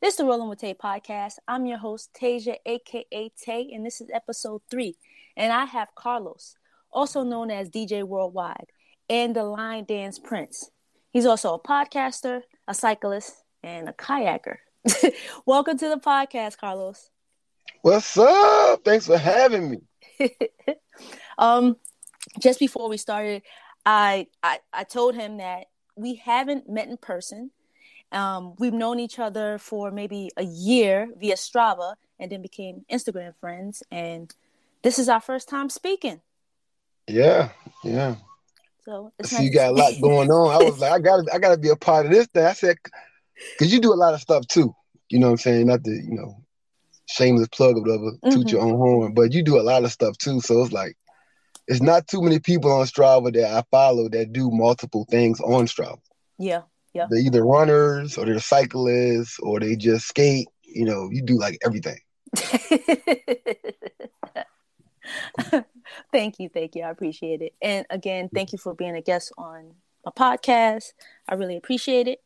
This is the Rolling with Tay podcast. I'm your host, Tasia, aka Tay, and this is episode three. And I have Carlos, also known as DJ Worldwide, and the Line Dance Prince. He's also a podcaster, a cyclist, and a kayaker. Welcome to the podcast, Carlos. What's up? Thanks for having me. um, just before we started, I, I I told him that we haven't met in person um, we've known each other for maybe a year via Strava and then became Instagram friends. And this is our first time speaking. Yeah, yeah. So so nice. you got a lot going on. I was like, I gotta, I gotta be a part of this thing. I said, because you do a lot of stuff too. You know what I'm saying? Not the, you know, shameless plug or whatever, mm-hmm. toot your own horn, but you do a lot of stuff too. So it's like, it's not too many people on Strava that I follow that do multiple things on Strava. Yeah, yeah. They're either runners or they're cyclists or they just skate. You know, you do like everything. thank you, thank you. I appreciate it. And again, thank you for being a guest on my podcast. I really appreciate it.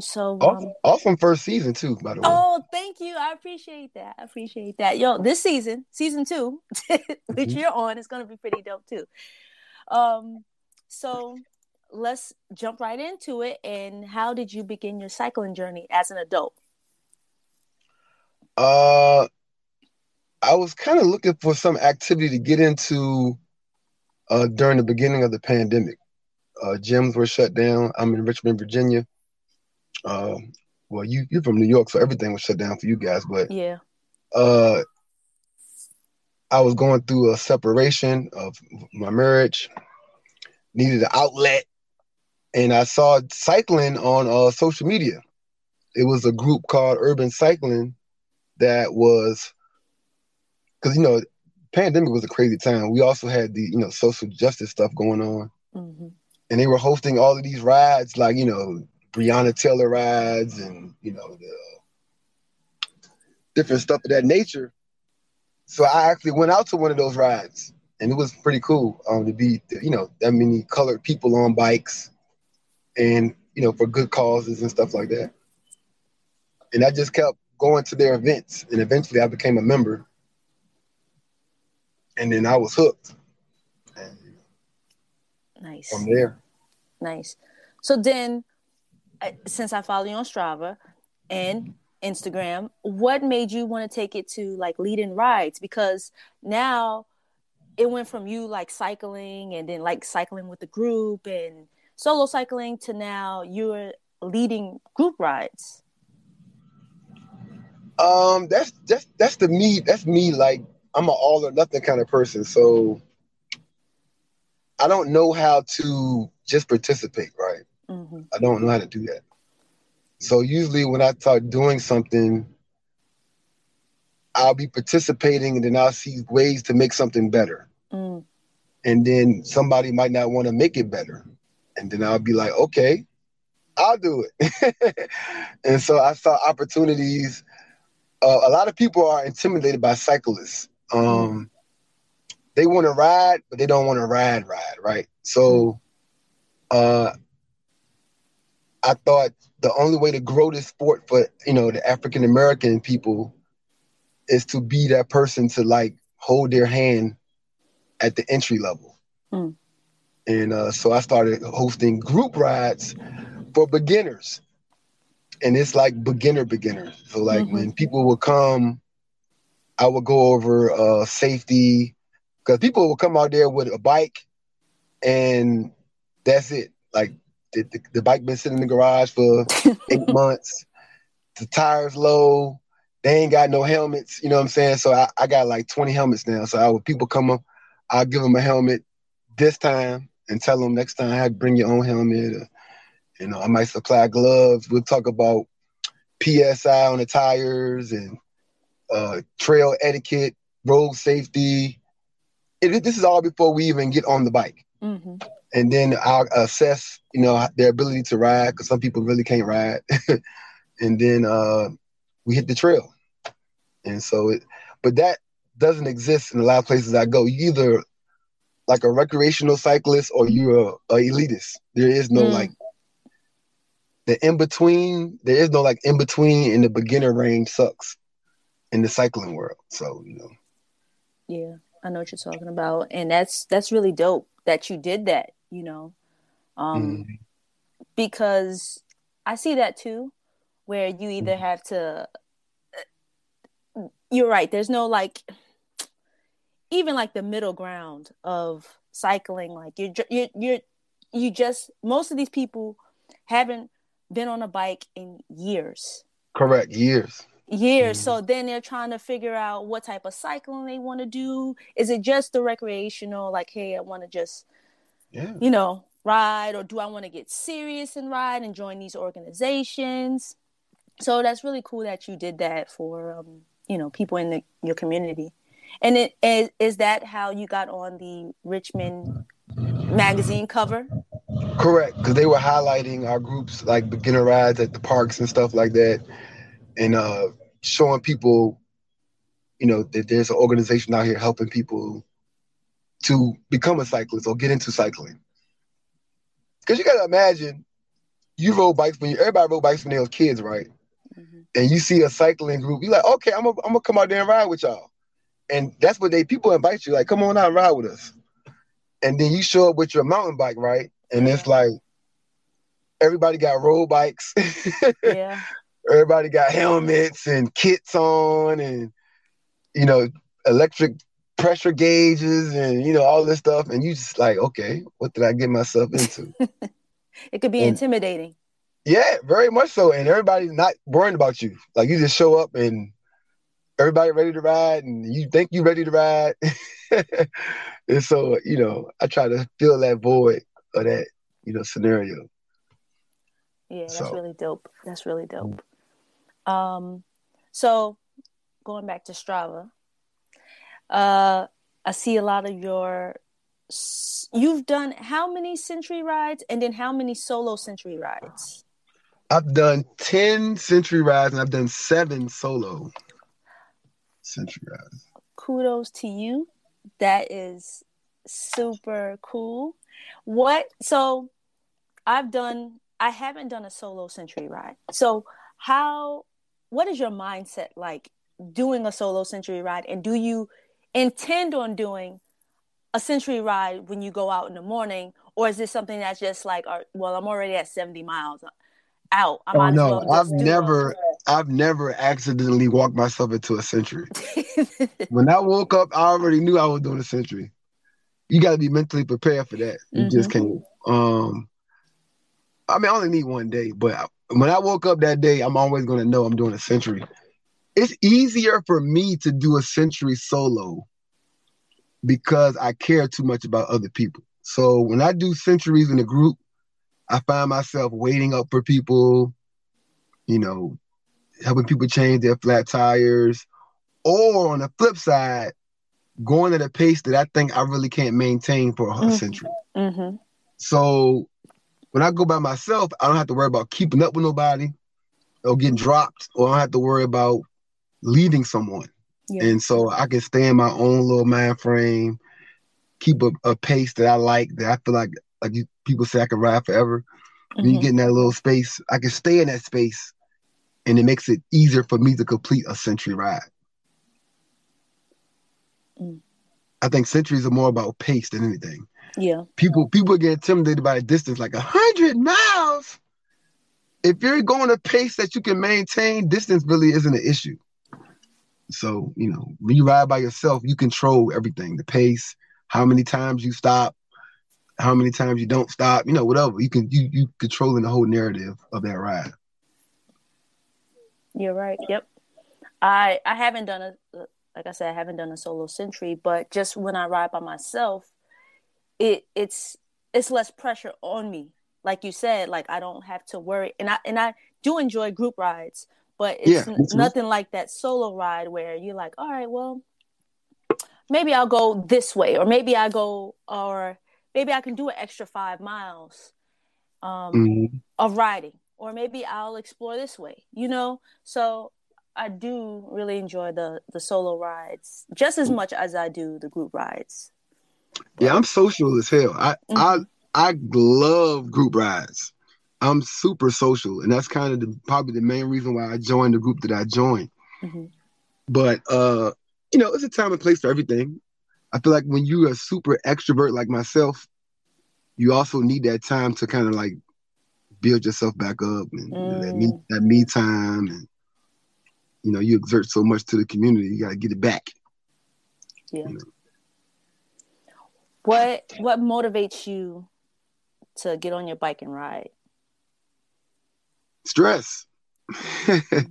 So um, awesome, awesome first season too, by the way. Oh, thank you. I appreciate that. I appreciate that. Yo, this season, season two, which mm-hmm. you're on, is gonna be pretty dope too. Um, so let's jump right into it. And how did you begin your cycling journey as an adult? Uh, I was kind of looking for some activity to get into uh, during the beginning of the pandemic. Uh, gyms were shut down. I'm in Richmond, Virginia. Uh, well, you you're from New York, so everything was shut down for you guys. But yeah, uh, I was going through a separation of my marriage. Needed an outlet, and I saw cycling on uh, social media. It was a group called Urban Cycling that was because you know pandemic was a crazy time. We also had the you know social justice stuff going on, mm-hmm. and they were hosting all of these rides like you know Breonna Taylor rides and you know the different stuff of that nature. So I actually went out to one of those rides, and it was pretty cool um, to be you know that many colored people on bikes and you know for good causes and stuff like that. And I just kept going to their events, and eventually I became a member, and then I was hooked. And nice. From there. Nice. So then, since I follow you on Strava and Instagram, what made you want to take it to like leading rides? Because now it went from you like cycling and then like cycling with the group and solo cycling to now you're leading group rides? Um, that's that's that's the me. That's me. Like I'm an all or nothing kind of person. So I don't know how to just participate. Right. Mm-hmm. I don't know how to do that. So usually when I start doing something, I'll be participating and then I'll see ways to make something better. Mm. And then somebody might not want to make it better and then I'll be like, okay, I'll do it. and so I saw opportunities. Uh, a lot of people are intimidated by cyclists. Um, they want to ride, but they don't want to ride, ride, right? So uh, I thought the only way to grow this sport for you know the African American people is to be that person to like hold their hand at the entry level. Mm. And uh, so I started hosting group rides for beginners. And it's like beginner beginners. So like mm-hmm. when people would come, I would go over uh, safety because people would come out there with a bike and that's it. Like the, the, the bike been sitting in the garage for eight months. The tires low. They ain't got no helmets. You know what I'm saying? So I, I got like 20 helmets now. So I would people come up, I'll give them a helmet this time and tell them next time I had bring your own helmet. Or, you know, I might supply gloves. We'll talk about PSI on the tires and uh, trail etiquette, road safety. It, this is all before we even get on the bike. Mm-hmm. And then I'll assess, you know, their ability to ride because some people really can't ride. and then uh, we hit the trail. And so, it, but that doesn't exist in a lot of places I go. You either like a recreational cyclist or you're a, a elitist. There is no mm. like the in between, there is no like in between in the beginner range sucks in the cycling world. So, you know. Yeah, I know what you're talking about. And that's that's really dope that you did that, you know. Um mm. because I see that too, where you either mm. have to you're right, there's no like even like the middle ground of cycling like you're you're you're you just most of these people haven't been on a bike in years. Correct, years. Years. Mm-hmm. So then they're trying to figure out what type of cycling they want to do. Is it just the recreational, like, hey, I want to just, yeah. you know, ride, or do I want to get serious and ride and join these organizations? So that's really cool that you did that for, um, you know, people in the, your community. And it is, is that how you got on the Richmond magazine cover? Correct, because they were highlighting our groups like beginner rides at the parks and stuff like that, and uh, showing people, you know, that there's an organization out here helping people to become a cyclist or get into cycling. Because you gotta imagine, you rode bikes when you, everybody rode bikes when they were kids, right? Mm-hmm. And you see a cycling group, you're like, okay, I'm gonna I'm gonna come out there and ride with y'all, and that's what they people invite you, like, come on out and ride with us, and then you show up with your mountain bike, right? and it's like everybody got road bikes. yeah. Everybody got helmets and kits on, and you know, electric pressure gauges, and you know all this stuff. And you just like, okay, what did I get myself into? it could be and, intimidating. Yeah, very much so. And everybody's not worrying about you. Like you just show up and everybody ready to ride, and you think you're ready to ride. and so, you know, I try to fill that void of that, you know, scenario. Yeah, that's so. really dope. That's really dope. Um, so going back to Strava, uh, I see a lot of your. You've done how many century rides, and then how many solo century rides? I've done ten century rides, and I've done seven solo century rides. Kudos to you. That is super cool. What so I've done I haven't done a solo century ride. So how what is your mindset like doing a solo century ride and do you intend on doing a century ride when you go out in the morning or is this something that's just like well I'm already at 70 miles out. I oh, no, well I've never, I've never accidentally walked myself into a century. when I woke up, I already knew I was doing a century you got to be mentally prepared for that. You mm-hmm. just can't. Um, I mean, I only need one day, but when I woke up that day, I'm always going to know I'm doing a century. It's easier for me to do a century solo because I care too much about other people. So when I do centuries in a group, I find myself waiting up for people, you know, helping people change their flat tires. Or on the flip side, going at a pace that I think I really can't maintain for a mm-hmm. century. Mm-hmm. So when I go by myself, I don't have to worry about keeping up with nobody or getting dropped, or I don't have to worry about leaving someone. Yeah. And so I can stay in my own little mind frame, keep a, a pace that I like, that I feel like like you, people say I can ride forever. Mm-hmm. When you mm-hmm. get in that little space, I can stay in that space, and it makes it easier for me to complete a century ride. Mm. I think centuries are more about pace than anything. Yeah. People people get intimidated by a distance like a hundred miles. If you're going a pace that you can maintain, distance really isn't an issue. So, you know, when you ride by yourself, you control everything, the pace, how many times you stop, how many times you don't stop, you know, whatever. You can you you controlling the whole narrative of that ride. You're right. Yep. I I haven't done a like I said, I haven't done a solo century, but just when I ride by myself, it it's it's less pressure on me. Like you said, like I don't have to worry, and I and I do enjoy group rides, but it's yeah, nothing like that solo ride where you're like, all right, well, maybe I'll go this way, or maybe I go, or maybe I can do an extra five miles um, mm-hmm. of riding, or maybe I'll explore this way, you know. So I do really enjoy the the solo rides just as much as I do the group rides. Yeah, I'm social as hell. I mm-hmm. I I love group rides. I'm super social, and that's kind of the, probably the main reason why I joined the group that I joined. Mm-hmm. But uh, you know, it's a time and place for everything. I feel like when you're super extrovert like myself, you also need that time to kind of like build yourself back up and mm. that, me, that me time and you know you exert so much to the community you got to get it back yeah you know? what what motivates you to get on your bike and ride stress mm.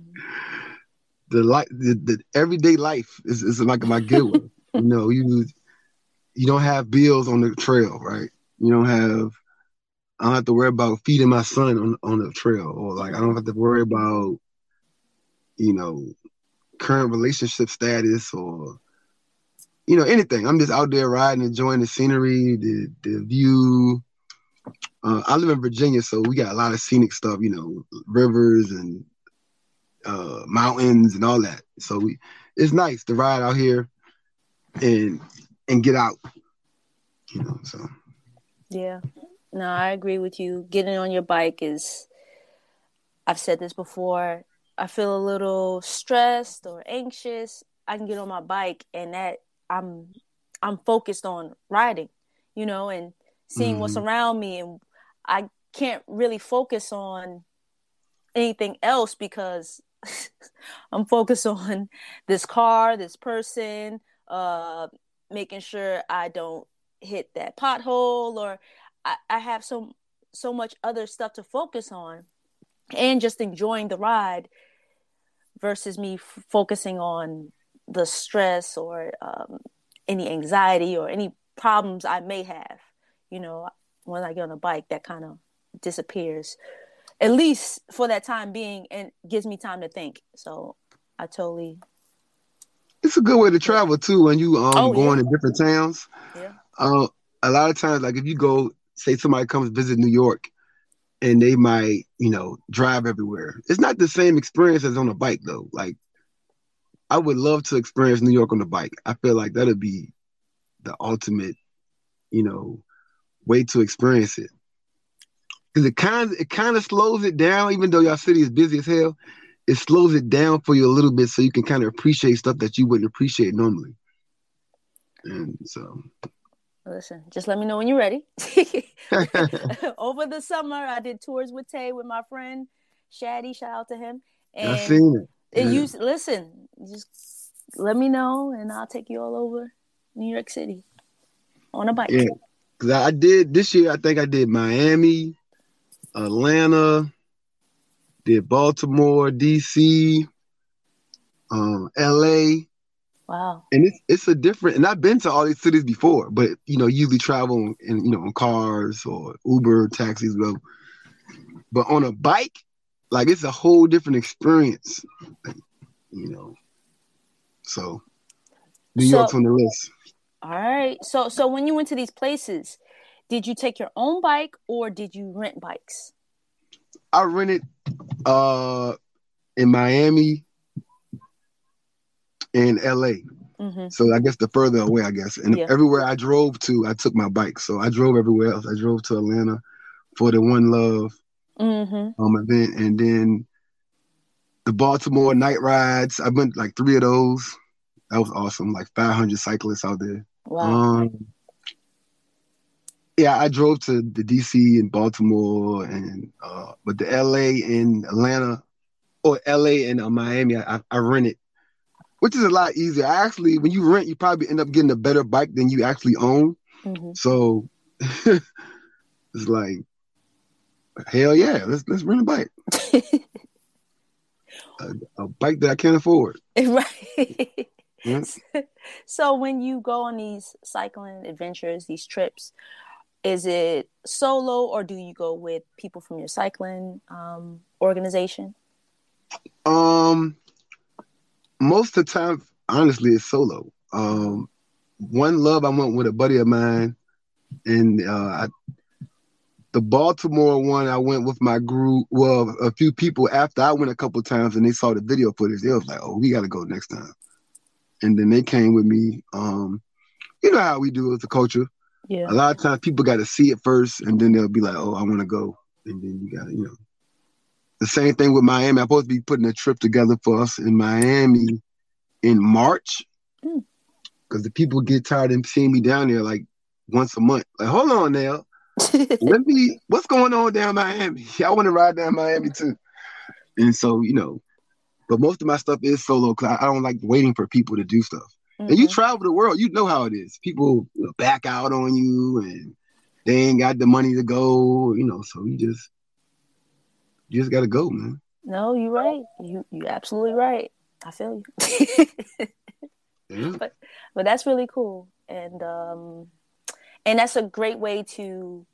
the life the, the everyday life is, is like my good one you know you you don't have bills on the trail right you don't have I don't have to worry about feeding my son on on the trail, or like I don't have to worry about, you know, current relationship status or, you know, anything. I'm just out there riding, enjoying the scenery, the the view. Uh, I live in Virginia, so we got a lot of scenic stuff, you know, rivers and uh, mountains and all that. So we, it's nice to ride out here and and get out, you know. So yeah, no, I agree with you. Getting on your bike is, I've said this before, I feel a little stressed or anxious. I can get on my bike and that I'm I'm focused on riding, you know, and seeing mm-hmm. what's around me and I can't really focus on anything else because I'm focused on this car, this person, uh making sure I don't hit that pothole or I, I have so so much other stuff to focus on and just enjoying the ride versus me f- focusing on the stress or um, any anxiety or any problems I may have. You know, when I get on a bike, that kind of disappears, at least for that time being, and gives me time to think. So I totally. It's a good way to travel too when you um oh, going yeah. to different towns. Yeah. Uh, a lot of times, like if you go say somebody comes visit New York and they might, you know, drive everywhere. It's not the same experience as on a bike though. Like I would love to experience New York on the bike. I feel like that'd be the ultimate, you know, way to experience it. Cause it kind of it kind of slows it down, even though your city is busy as hell. It slows it down for you a little bit, so you can kind of appreciate stuff that you wouldn't appreciate normally. And so Listen, just let me know when you're ready. Over the summer, I did tours with Tay with my friend Shaddy. Shout out to him. And I seen it. And you listen, just let me know, and I'll take you all over New York City on a bike. Yeah, because I did this year. I think I did Miami, Atlanta, did Baltimore, DC, um, L.A. Wow. And it's it's a different and I've been to all these cities before, but you know, usually travel in you know in cars or Uber, taxis, well. But on a bike, like it's a whole different experience. You know. So New so, York's on the list. All right. So so when you went to these places, did you take your own bike or did you rent bikes? I rented uh in Miami in LA. Mm-hmm. So I guess the further away, I guess. And yeah. everywhere I drove to, I took my bike. So I drove everywhere else. I drove to Atlanta for the One Love mm-hmm. um, event, and then the Baltimore night rides. I went like three of those. That was awesome. Like 500 cyclists out there. Wow. Um, yeah, I drove to the DC and Baltimore, and uh, but the LA and Atlanta, or LA and uh, Miami, I, I rented which is a lot easier. Actually, when you rent, you probably end up getting a better bike than you actually own. Mm-hmm. So it's like, hell yeah, let's let's rent a bike. a, a, bike that I can't afford. Right. So when you go on these cycling adventures, these trips, is it solo or do you go with people from your cycling um, organization? Um, most of the time, honestly, it's solo. Um, one love, I went with a buddy of mine, and uh, I, the Baltimore one, I went with my group. Well, a few people after I went a couple times, and they saw the video footage. They was like, "Oh, we got to go next time." And then they came with me. Um, you know how we do as a culture. Yeah. A lot of times people got to see it first, and then they'll be like, "Oh, I want to go." and then you got to, you know the same thing with Miami. I'm supposed to be putting a trip together for us in Miami in March because hmm. mm. the people get tired of seeing me down there like once a month. Like, hold on now. Let me. What's going on down Miami? I want to ride down Miami too. And so, you know, but most of my stuff is solo because I don't like waiting for people to do stuff. Mm-hmm. And you mm-hmm. travel the world, you know how it is. People back out on you, and they ain't got the money to go. You know, so you just you just got to go, man. No, you're right. You you absolutely right. I feel you. yeah. But but that's really cool, and um, and that's a great way to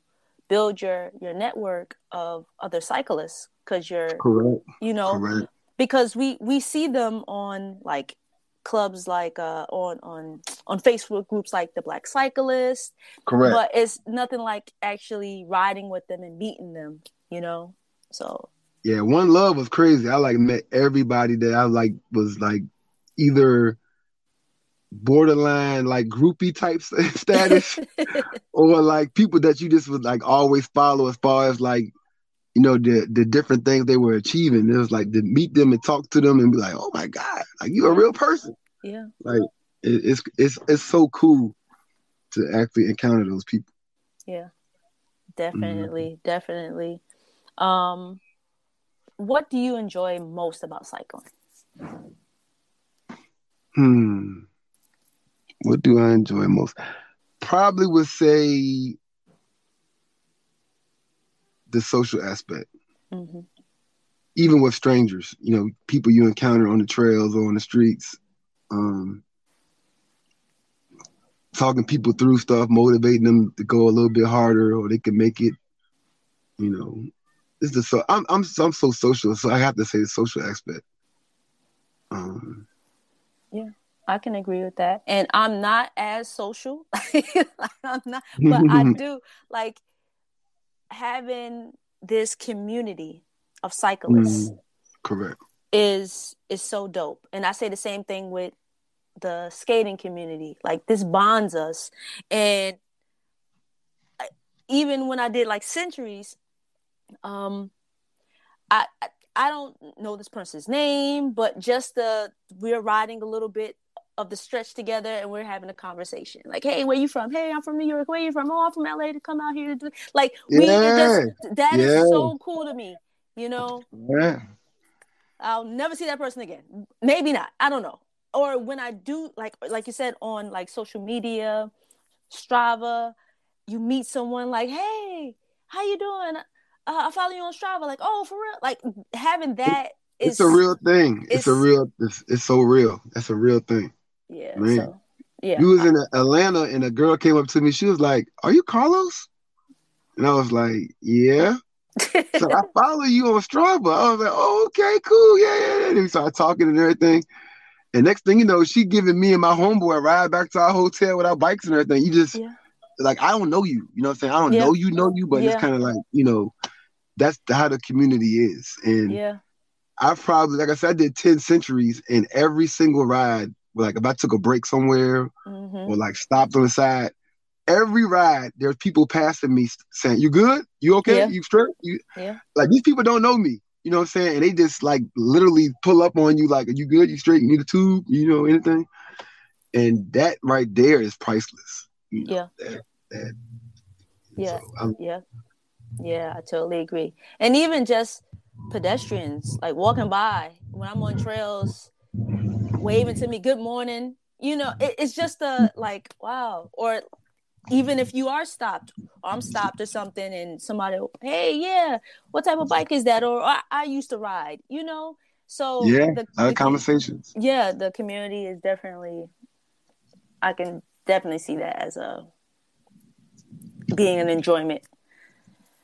build your your network of other cyclists because you're correct. You know, correct. because we we see them on like clubs like uh on on on Facebook groups like the Black Cyclist. Correct. But it's nothing like actually riding with them and meeting them. You know. So yeah, One Love was crazy. I like met everybody that I like was like either borderline like groupie type status or like people that you just would like always follow as far as like you know the the different things they were achieving. It was like to meet them and talk to them and be like, oh my god, like you're a real person. Yeah, like it, it's it's it's so cool to actually encounter those people. Yeah, definitely, mm-hmm. definitely. Um, what do you enjoy most about cycling? Hmm. What do I enjoy most? Probably would say the social aspect. Mm-hmm. Even with strangers, you know, people you encounter on the trails or on the streets. Um, talking people through stuff, motivating them to go a little bit harder or they can make it. You know, it's the so I'm I'm I'm so social, so I have to say the social aspect. Um, yeah, I can agree with that, and I'm not as social. I'm not, but I do like having this community of cyclists. Mm, correct. Is is so dope, and I say the same thing with the skating community. Like this bonds us, and even when I did like centuries, um, I, I I don't know this person's name, but just the we're riding a little bit of the stretch together and we're having a conversation. Like, hey, where you from? Hey, I'm from New York. Where you from? Oh, I'm from LA to come out here to do like we yeah. just that yeah. is so cool to me, you know? Yeah. I'll never see that person again. Maybe not. I don't know. Or when I do like like you said on like social media, Strava, you meet someone like, hey, how you doing? Uh, I follow you on Strava. Like, oh, for real? Like having that is it's a real thing. It's, it's a real. It's, it's, so real. That's a real thing. Yeah, man. So, yeah. You was in Atlanta, and a girl came up to me. She was like, "Are you Carlos?" And I was like, "Yeah." so I follow you on Strava. I was like, "Oh, okay, cool, yeah, yeah." yeah. And we started talking and everything. And next thing you know, she giving me and my homeboy a ride back to our hotel with our bikes and everything. You just yeah. like I don't know you. You know what I'm saying? I don't yeah. know you, know you, but yeah. it's kind of like you know that's how the community is. And yeah, I probably like I said, I did ten centuries, and every single ride, like if I took a break somewhere mm-hmm. or like stopped on the side, every ride there's people passing me saying, "You good? You okay? Yeah. You straight?" You yeah. Like these people don't know me. You know what I'm saying? And they just like literally pull up on you like, "Are you good? You straight? You need a tube? You know anything?" And that right there is priceless. You know, yeah. That, that, yeah. So yeah. Yeah, I totally agree. And even just pedestrians, like walking by when I'm on trails, waving to me, good morning. You know, it, it's just a like, wow. Or even if you are stopped, or I'm stopped or something, and somebody, hey, yeah, what type of bike is that? Or I, I used to ride, you know? So, yeah, the, the conversations. Yeah, the community is definitely, I can definitely see that as a being an enjoyment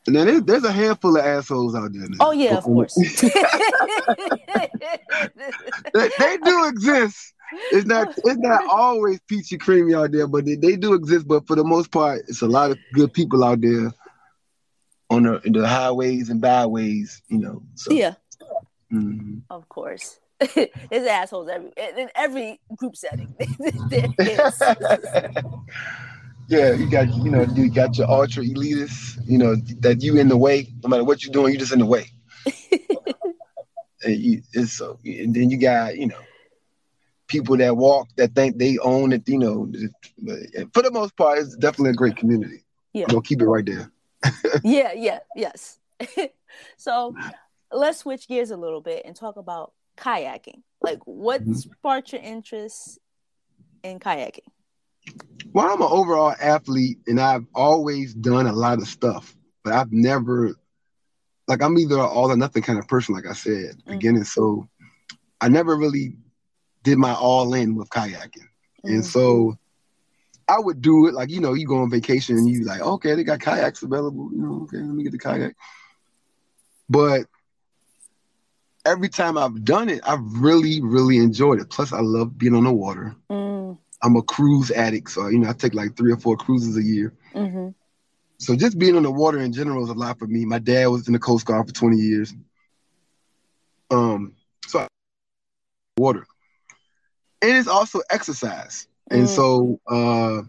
now there's, there's a handful of assholes out there. Now. Oh yeah, of course. they, they, do exist. It's not it's not always peachy creamy out there, but they, they do exist. But for the most part, it's a lot of good people out there on the, the highways and byways. You know. So. Yeah. Mm-hmm. Of course. There's assholes every in every group setting. Yeah, you got you know you got your ultra elitists, you know that you in the way. No matter what you're doing, you're just in the way. and, you, and so and then you got you know people that walk that think they own it. You know, for the most part, it's definitely a great community. Yeah, we'll keep it right there. yeah, yeah, yes. so let's switch gears a little bit and talk about kayaking. Like, what mm-hmm. sparked your interest in kayaking? Well, I'm an overall athlete and I've always done a lot of stuff, but I've never, like, I'm either all or nothing kind of person, like I said mm-hmm. beginning. So I never really did my all in with kayaking. Mm-hmm. And so I would do it like, you know, you go on vacation and you like, okay, they got kayaks available. You know, okay, let me get the kayak. But every time I've done it, I've really, really enjoyed it. Plus, I love being on the water. Mm. I'm a cruise addict, so you know I take like three or four cruises a year. Mm-hmm. So just being on the water in general is a lot for me. My dad was in the Coast Guard for 20 years. Um, so I, water, and it's also exercise. Mm. And so uh,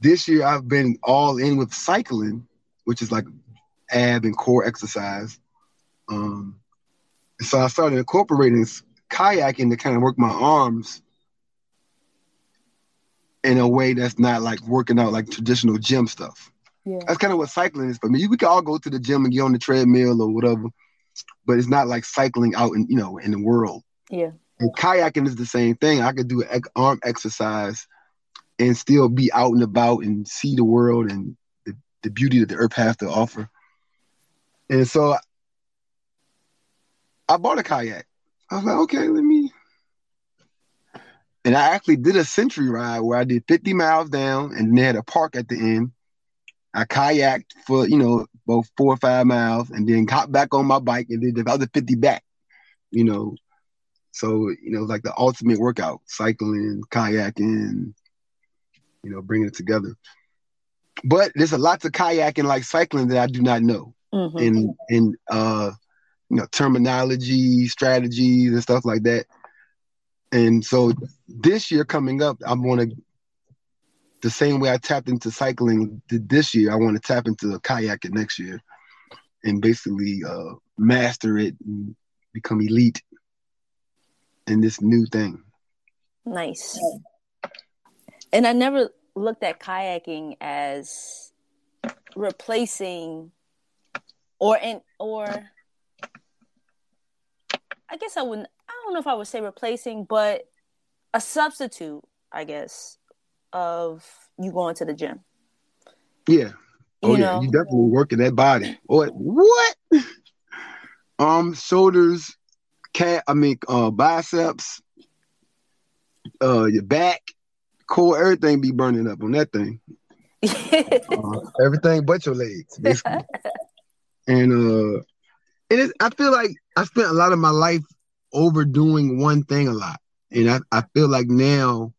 this year I've been all in with cycling, which is like ab and core exercise. Um, so I started incorporating kayaking to kind of work my arms in a way that's not like working out like traditional gym stuff. Yeah. That's kind of what cycling is for me. We can all go to the gym and get on the treadmill or whatever, but it's not like cycling out in you know in the world. Yeah. And kayaking is the same thing. I could do an arm exercise and still be out and about and see the world and the, the beauty that the earth has to offer. And so I bought a kayak. I was like, okay, let me and I actually did a century ride where I did 50 miles down and they had a park at the end. I kayaked for, you know, both four or five miles and then got back on my bike and did the other 50 back, you know. So, you know, like the ultimate workout, cycling, kayaking, you know, bringing it together. But there's a lot of kayaking like cycling that I do not know. Mm-hmm. And, and, uh, you know, terminology, strategies and stuff like that. And so this year coming up, I'm going to the same way I tapped into cycling this year. I want to tap into kayaking next year, and basically uh, master it and become elite in this new thing. Nice. And I never looked at kayaking as replacing or in or I guess I wouldn't don't know if I would say replacing, but a substitute, I guess, of you going to the gym. Yeah. Oh you yeah, know? you definitely working that body. What? What? um, shoulders, cat. I mean, uh, biceps, uh, your back, core, everything be burning up on that thing. uh, everything but your legs, basically. and uh, and I feel like I spent a lot of my life overdoing one thing a lot. And I, I feel like now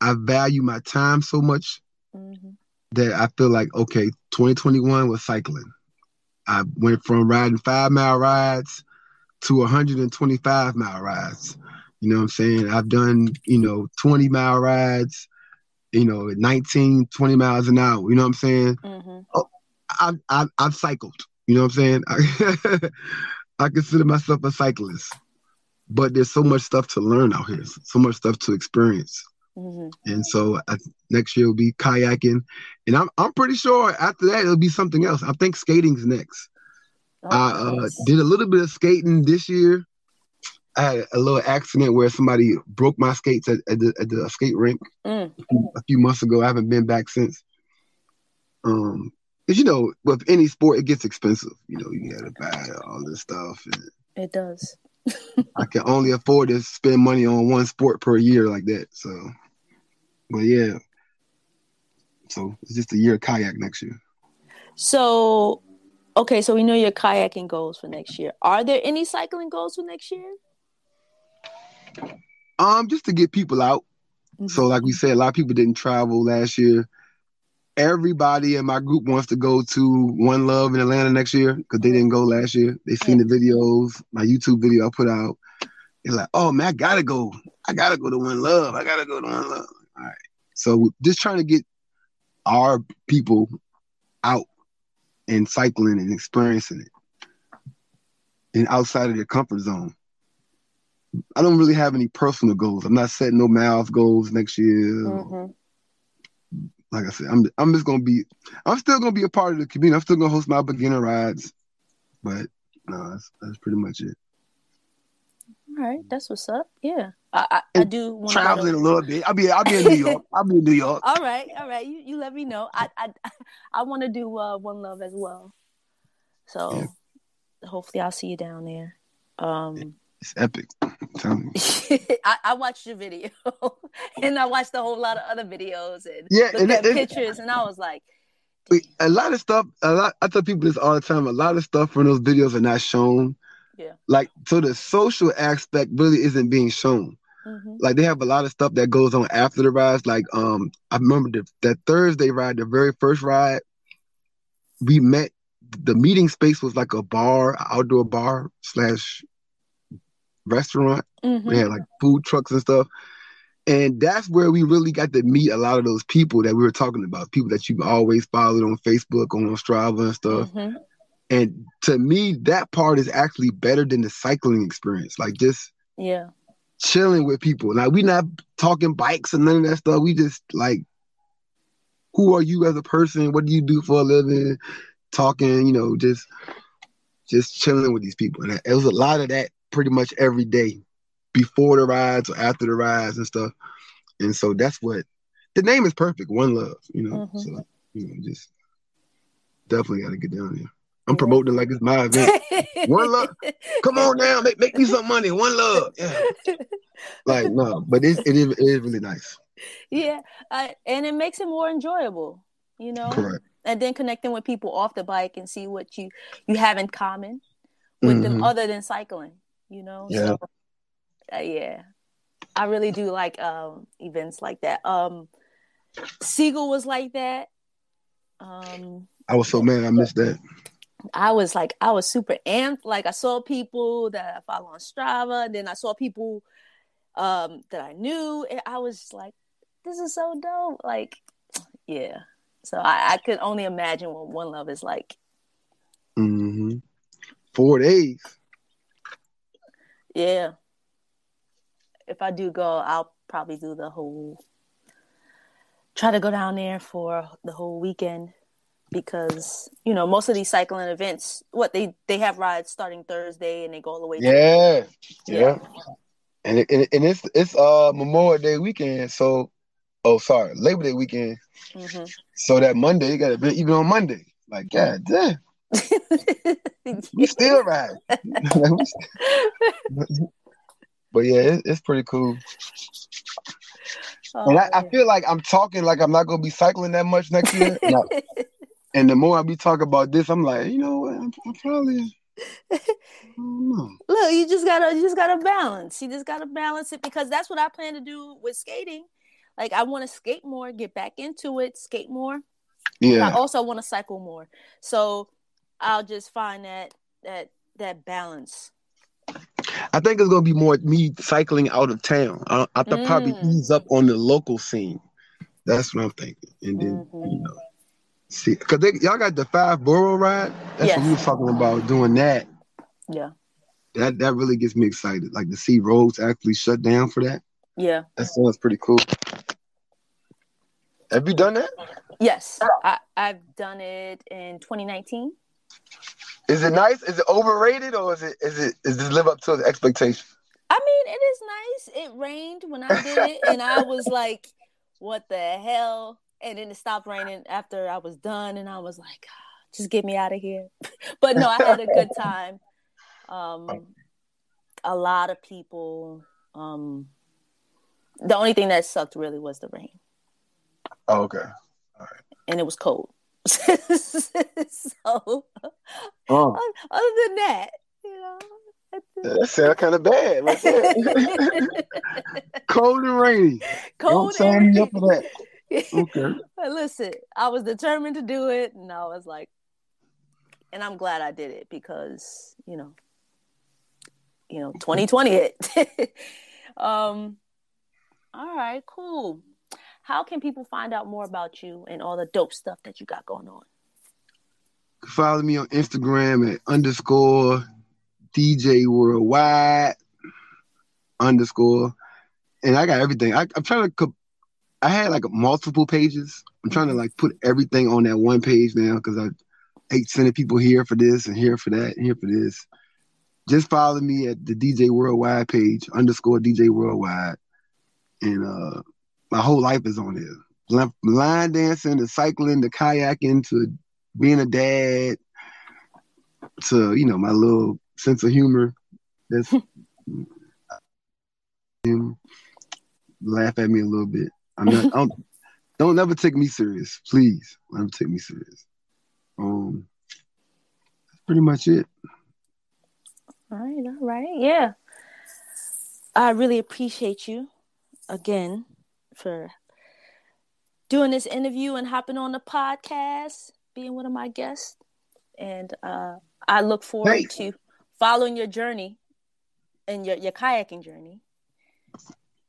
I value my time so much mm-hmm. that I feel like, okay, 2021 was cycling. I went from riding five mile rides to 125 mile rides. You know what I'm saying? I've done, you know, 20 mile rides, you know, 19, 20 miles an hour. You know what I'm saying? Mm-hmm. Oh, I've, I've, I've cycled. You know what I'm saying? I consider myself a cyclist, but there's so much stuff to learn out here, so much stuff to experience. Mm-hmm. And so I, next year will be kayaking, and I'm I'm pretty sure after that it'll be something else. I think skating's next. Oh, I uh, did a little bit of skating this year. I had a little accident where somebody broke my skates at, at, the, at the skate rink mm. a few months ago. I haven't been back since. Um, because you know, with any sport, it gets expensive. You know, you gotta buy all this stuff. And it does. I can only afford to spend money on one sport per year like that. So, but yeah. So it's just a year of kayak next year. So, okay, so we know your kayaking goals for next year. Are there any cycling goals for next year? Um, just to get people out. Mm-hmm. So, like we said, a lot of people didn't travel last year everybody in my group wants to go to One Love in Atlanta next year because they didn't go last year. They seen the videos, my YouTube video I put out. They're like, "Oh man, I gotta go. I gotta go to One Love. I gotta go to One Love." All right. So just trying to get our people out and cycling and experiencing it and outside of their comfort zone. I don't really have any personal goals. I'm not setting no miles goals next year. Mm-hmm. Like I said, I'm I'm just gonna be I'm still gonna be a part of the community. I'm still gonna host my beginner rides, but no, that's that's pretty much it. All right, that's what's up. Yeah, I I, I do want traveling a little bit. I'll be I'll be in New York. I'll be in New York. all right, all right. You you let me know. I I I want to do uh, One Love as well. So yeah. hopefully I'll see you down there. Um, it's epic. Tell me. I, I, watched your video, and I watched a whole lot of other videos and yeah, looked and at it, pictures, and I was like, a lot of stuff. A lot. I tell people this all the time. A lot of stuff from those videos are not shown. Yeah. Like so, the social aspect really isn't being shown. Mm-hmm. Like they have a lot of stuff that goes on after the rides. Like um, I remember the, that Thursday ride, the very first ride, we met. The meeting space was like a bar, outdoor bar slash restaurant. Mm-hmm. We had like food trucks and stuff. And that's where we really got to meet a lot of those people that we were talking about, people that you've always followed on Facebook, on Strava and stuff. Mm-hmm. And to me, that part is actually better than the cycling experience. Like just yeah, chilling with people. Like we're not talking bikes and none of that stuff. We just like, who are you as a person? What do you do for a living? Talking, you know, just just chilling with these people. And it was a lot of that pretty much every day before the rides or after the rides and stuff. And so that's what the name is perfect. One love, you know. Mm-hmm. So you know, just definitely got to get down there. I'm promoting like it's my event. One love, come on now, make make me some money. One love, yeah. Like no, but it's, it is it is really nice. Yeah, and it makes it more enjoyable, you know. Correct. And then connecting with people off the bike and see what you you have in common with mm-hmm. them other than cycling you know yeah so, uh, yeah i really do like um events like that um Seagull was like that um i was so mad i missed that I was like, I was super amped. Like I saw people that I follow on Strava, and then I saw people um that I knew, and I was just like, this is so dope. Like, yeah. So I, I could only imagine what One Love is like. Mm-hmm. Four days. Yeah. If I do go, I'll probably do the whole try to go down there for the whole weekend because you know most of these cycling events what they they have rides starting Thursday and they go all the way yeah yeah. yeah and it, and it's it's uh Memorial Day weekend so oh sorry Labor Day weekend mm-hmm. so that Monday you got to be even on Monday like god damn we still ride. but yeah, it, it's pretty cool. Oh, and I, I, feel like I'm talking like I'm not gonna be cycling that much next year. and, and, the more I be talking about this, I'm like, you know what? I'm, I'm probably. Look, you just gotta, you just gotta balance. You just gotta balance it because that's what I plan to do with skating. Like I want to skate more, get back into it, skate more. Yeah. I also want to cycle more. So I'll just find that that that balance. I think it's gonna be more me cycling out of town. I, I mm. probably ease up on the local scene. That's what I'm thinking, and then mm-hmm. you know, see, cause they, y'all got the five borough ride. That's yes. what we were talking about doing that. Yeah, that that really gets me excited. Like to see roads actually shut down for that. Yeah, that sounds pretty cool. Have you done that? Yes, I, I've done it in 2019. Is it nice? Is it overrated or is it is it is this live up to the expectation? I mean, it is nice. It rained when I did it, and I was like, "What the hell?" And then it stopped raining after I was done, and I was like, "Just get me out of here." but no, I had a good time. Um, a lot of people. Um, the only thing that sucked really was the rain. Oh, okay. All right. And it was cold. so, oh. other than that, you know. That sounds kind of bad. Right Cold and rainy. Cold Don't sign me up for that. Okay. listen, I was determined to do it, and I was like, and I'm glad I did it because you know, you know, 2020 hit. um, all right, cool. How can people find out more about you and all the dope stuff that you got going on? Follow me on Instagram at underscore DJ Worldwide underscore, and I got everything. I, am trying to. I had like multiple pages. I'm trying to like put everything on that one page now because I hate sending people here for this and here for that and here for this. Just follow me at the DJ Worldwide page underscore DJ Worldwide, and uh, my whole life is on here. Line dancing, to cycling, to kayaking, to being a dad, to you know my little sense of humor. That's him laugh at me a little bit. I'm not. don't, don't never take me serious, please. Never take me serious. Um, that's pretty much it. All right, all right, yeah. I really appreciate you again for doing this interview and hopping on the podcast, being one of my guests, and uh, I look forward hey. to following your journey and your your kayaking journey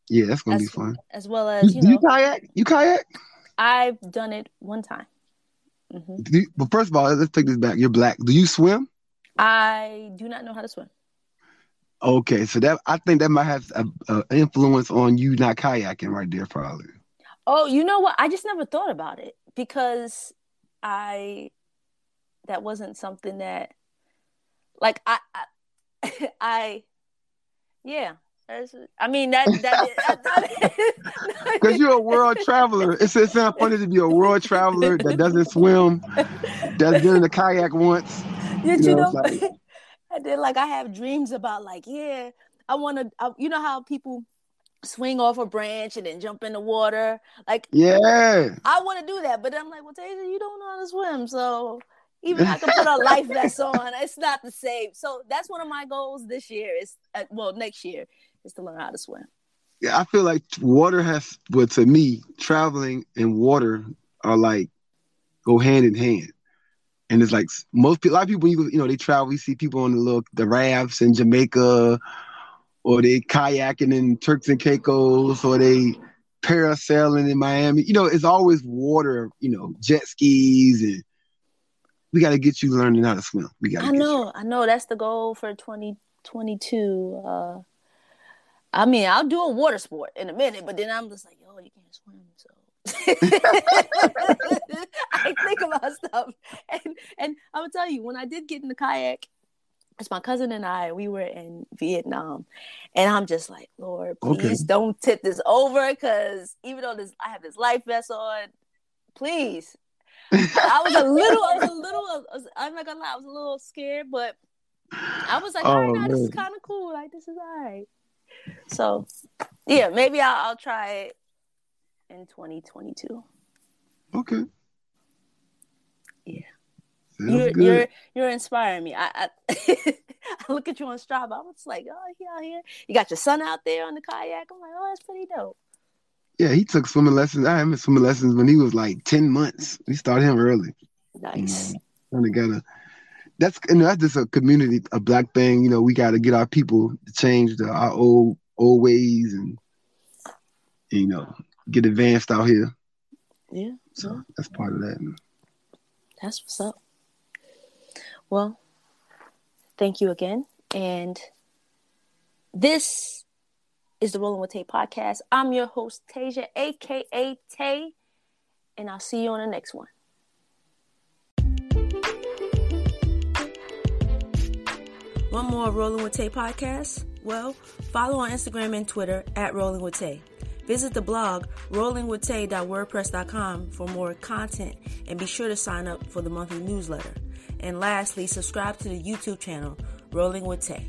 yeah, that's gonna as, be fun. As well as you, know, you kayak. You kayak. I've done it one time. Mm-hmm. You, but first of all, let's take this back. You're black. Do you swim? I do not know how to swim. Okay, so that I think that might have an influence on you not kayaking right there, probably. Oh, you know what? I just never thought about it because I that wasn't something that like I I, I yeah I mean that that because you're a world traveler. It's it's not funny to be a world traveler that doesn't swim, that's been in a kayak once. you, you know, and then like I have dreams about like yeah, I want to. You know how people swing off a branch and then jump in the water. Like yeah, I want to do that, but I'm like, well, Tasia, you don't know how to swim, so even I can put a life vest on, it's not the same. So that's one of my goals this year. Is uh, well next year is to learn how to swim. Yeah, I feel like water has, but to me, traveling and water are like go hand in hand. And it's like most a lot of people, you, you know, they travel. We see people on the little the rafts in Jamaica, or they kayaking in Turks and Caicos, or they parasailing in Miami. You know, it's always water. You know, jet skis, and we got to get you learning how to swim. We got. Know I know, I know. That's the goal for twenty twenty two. Uh, I mean, I'll do a water sport in a minute, but then I'm just like, oh, you can't swim, so. I think about stuff, and and I'm gonna tell you when I did get in the kayak, it's my cousin and I. We were in Vietnam, and I'm just like, Lord, please okay. don't tip this over, because even though this, I have this life vest on, please. I was a little, I was a little, I'm not gonna lie, I was a little scared, but I was like, oh, all right, now, this is kind of cool. Like this is all right. So, yeah, maybe I'll, I'll try it in 2022. Okay. Yeah. Sounds you're good. you're you're inspiring me. I, I, I look at you on Strava. I was like, oh, he out here. You got your son out there on the kayak. I'm like, oh, that's pretty dope. Yeah, he took swimming lessons. I had swimming lessons when he was like ten months. We started him early. Nice. Mm-hmm. You know, together that's and that's just a community, a black thing. You know, we got to get our people to change the, our old old ways and you know get advanced out here. Yeah. So that's part of that. That's what's up. Well, thank you again, and this is the Rolling with Tay podcast. I'm your host Tasia, aka Tay, and I'll see you on the next one. One more Rolling with Tay podcast? Well, follow on Instagram and Twitter at Rolling with Tay. Visit the blog rollingwithtay.wordpress.com for more content and be sure to sign up for the monthly newsletter. And lastly, subscribe to the YouTube channel Rolling with Tay.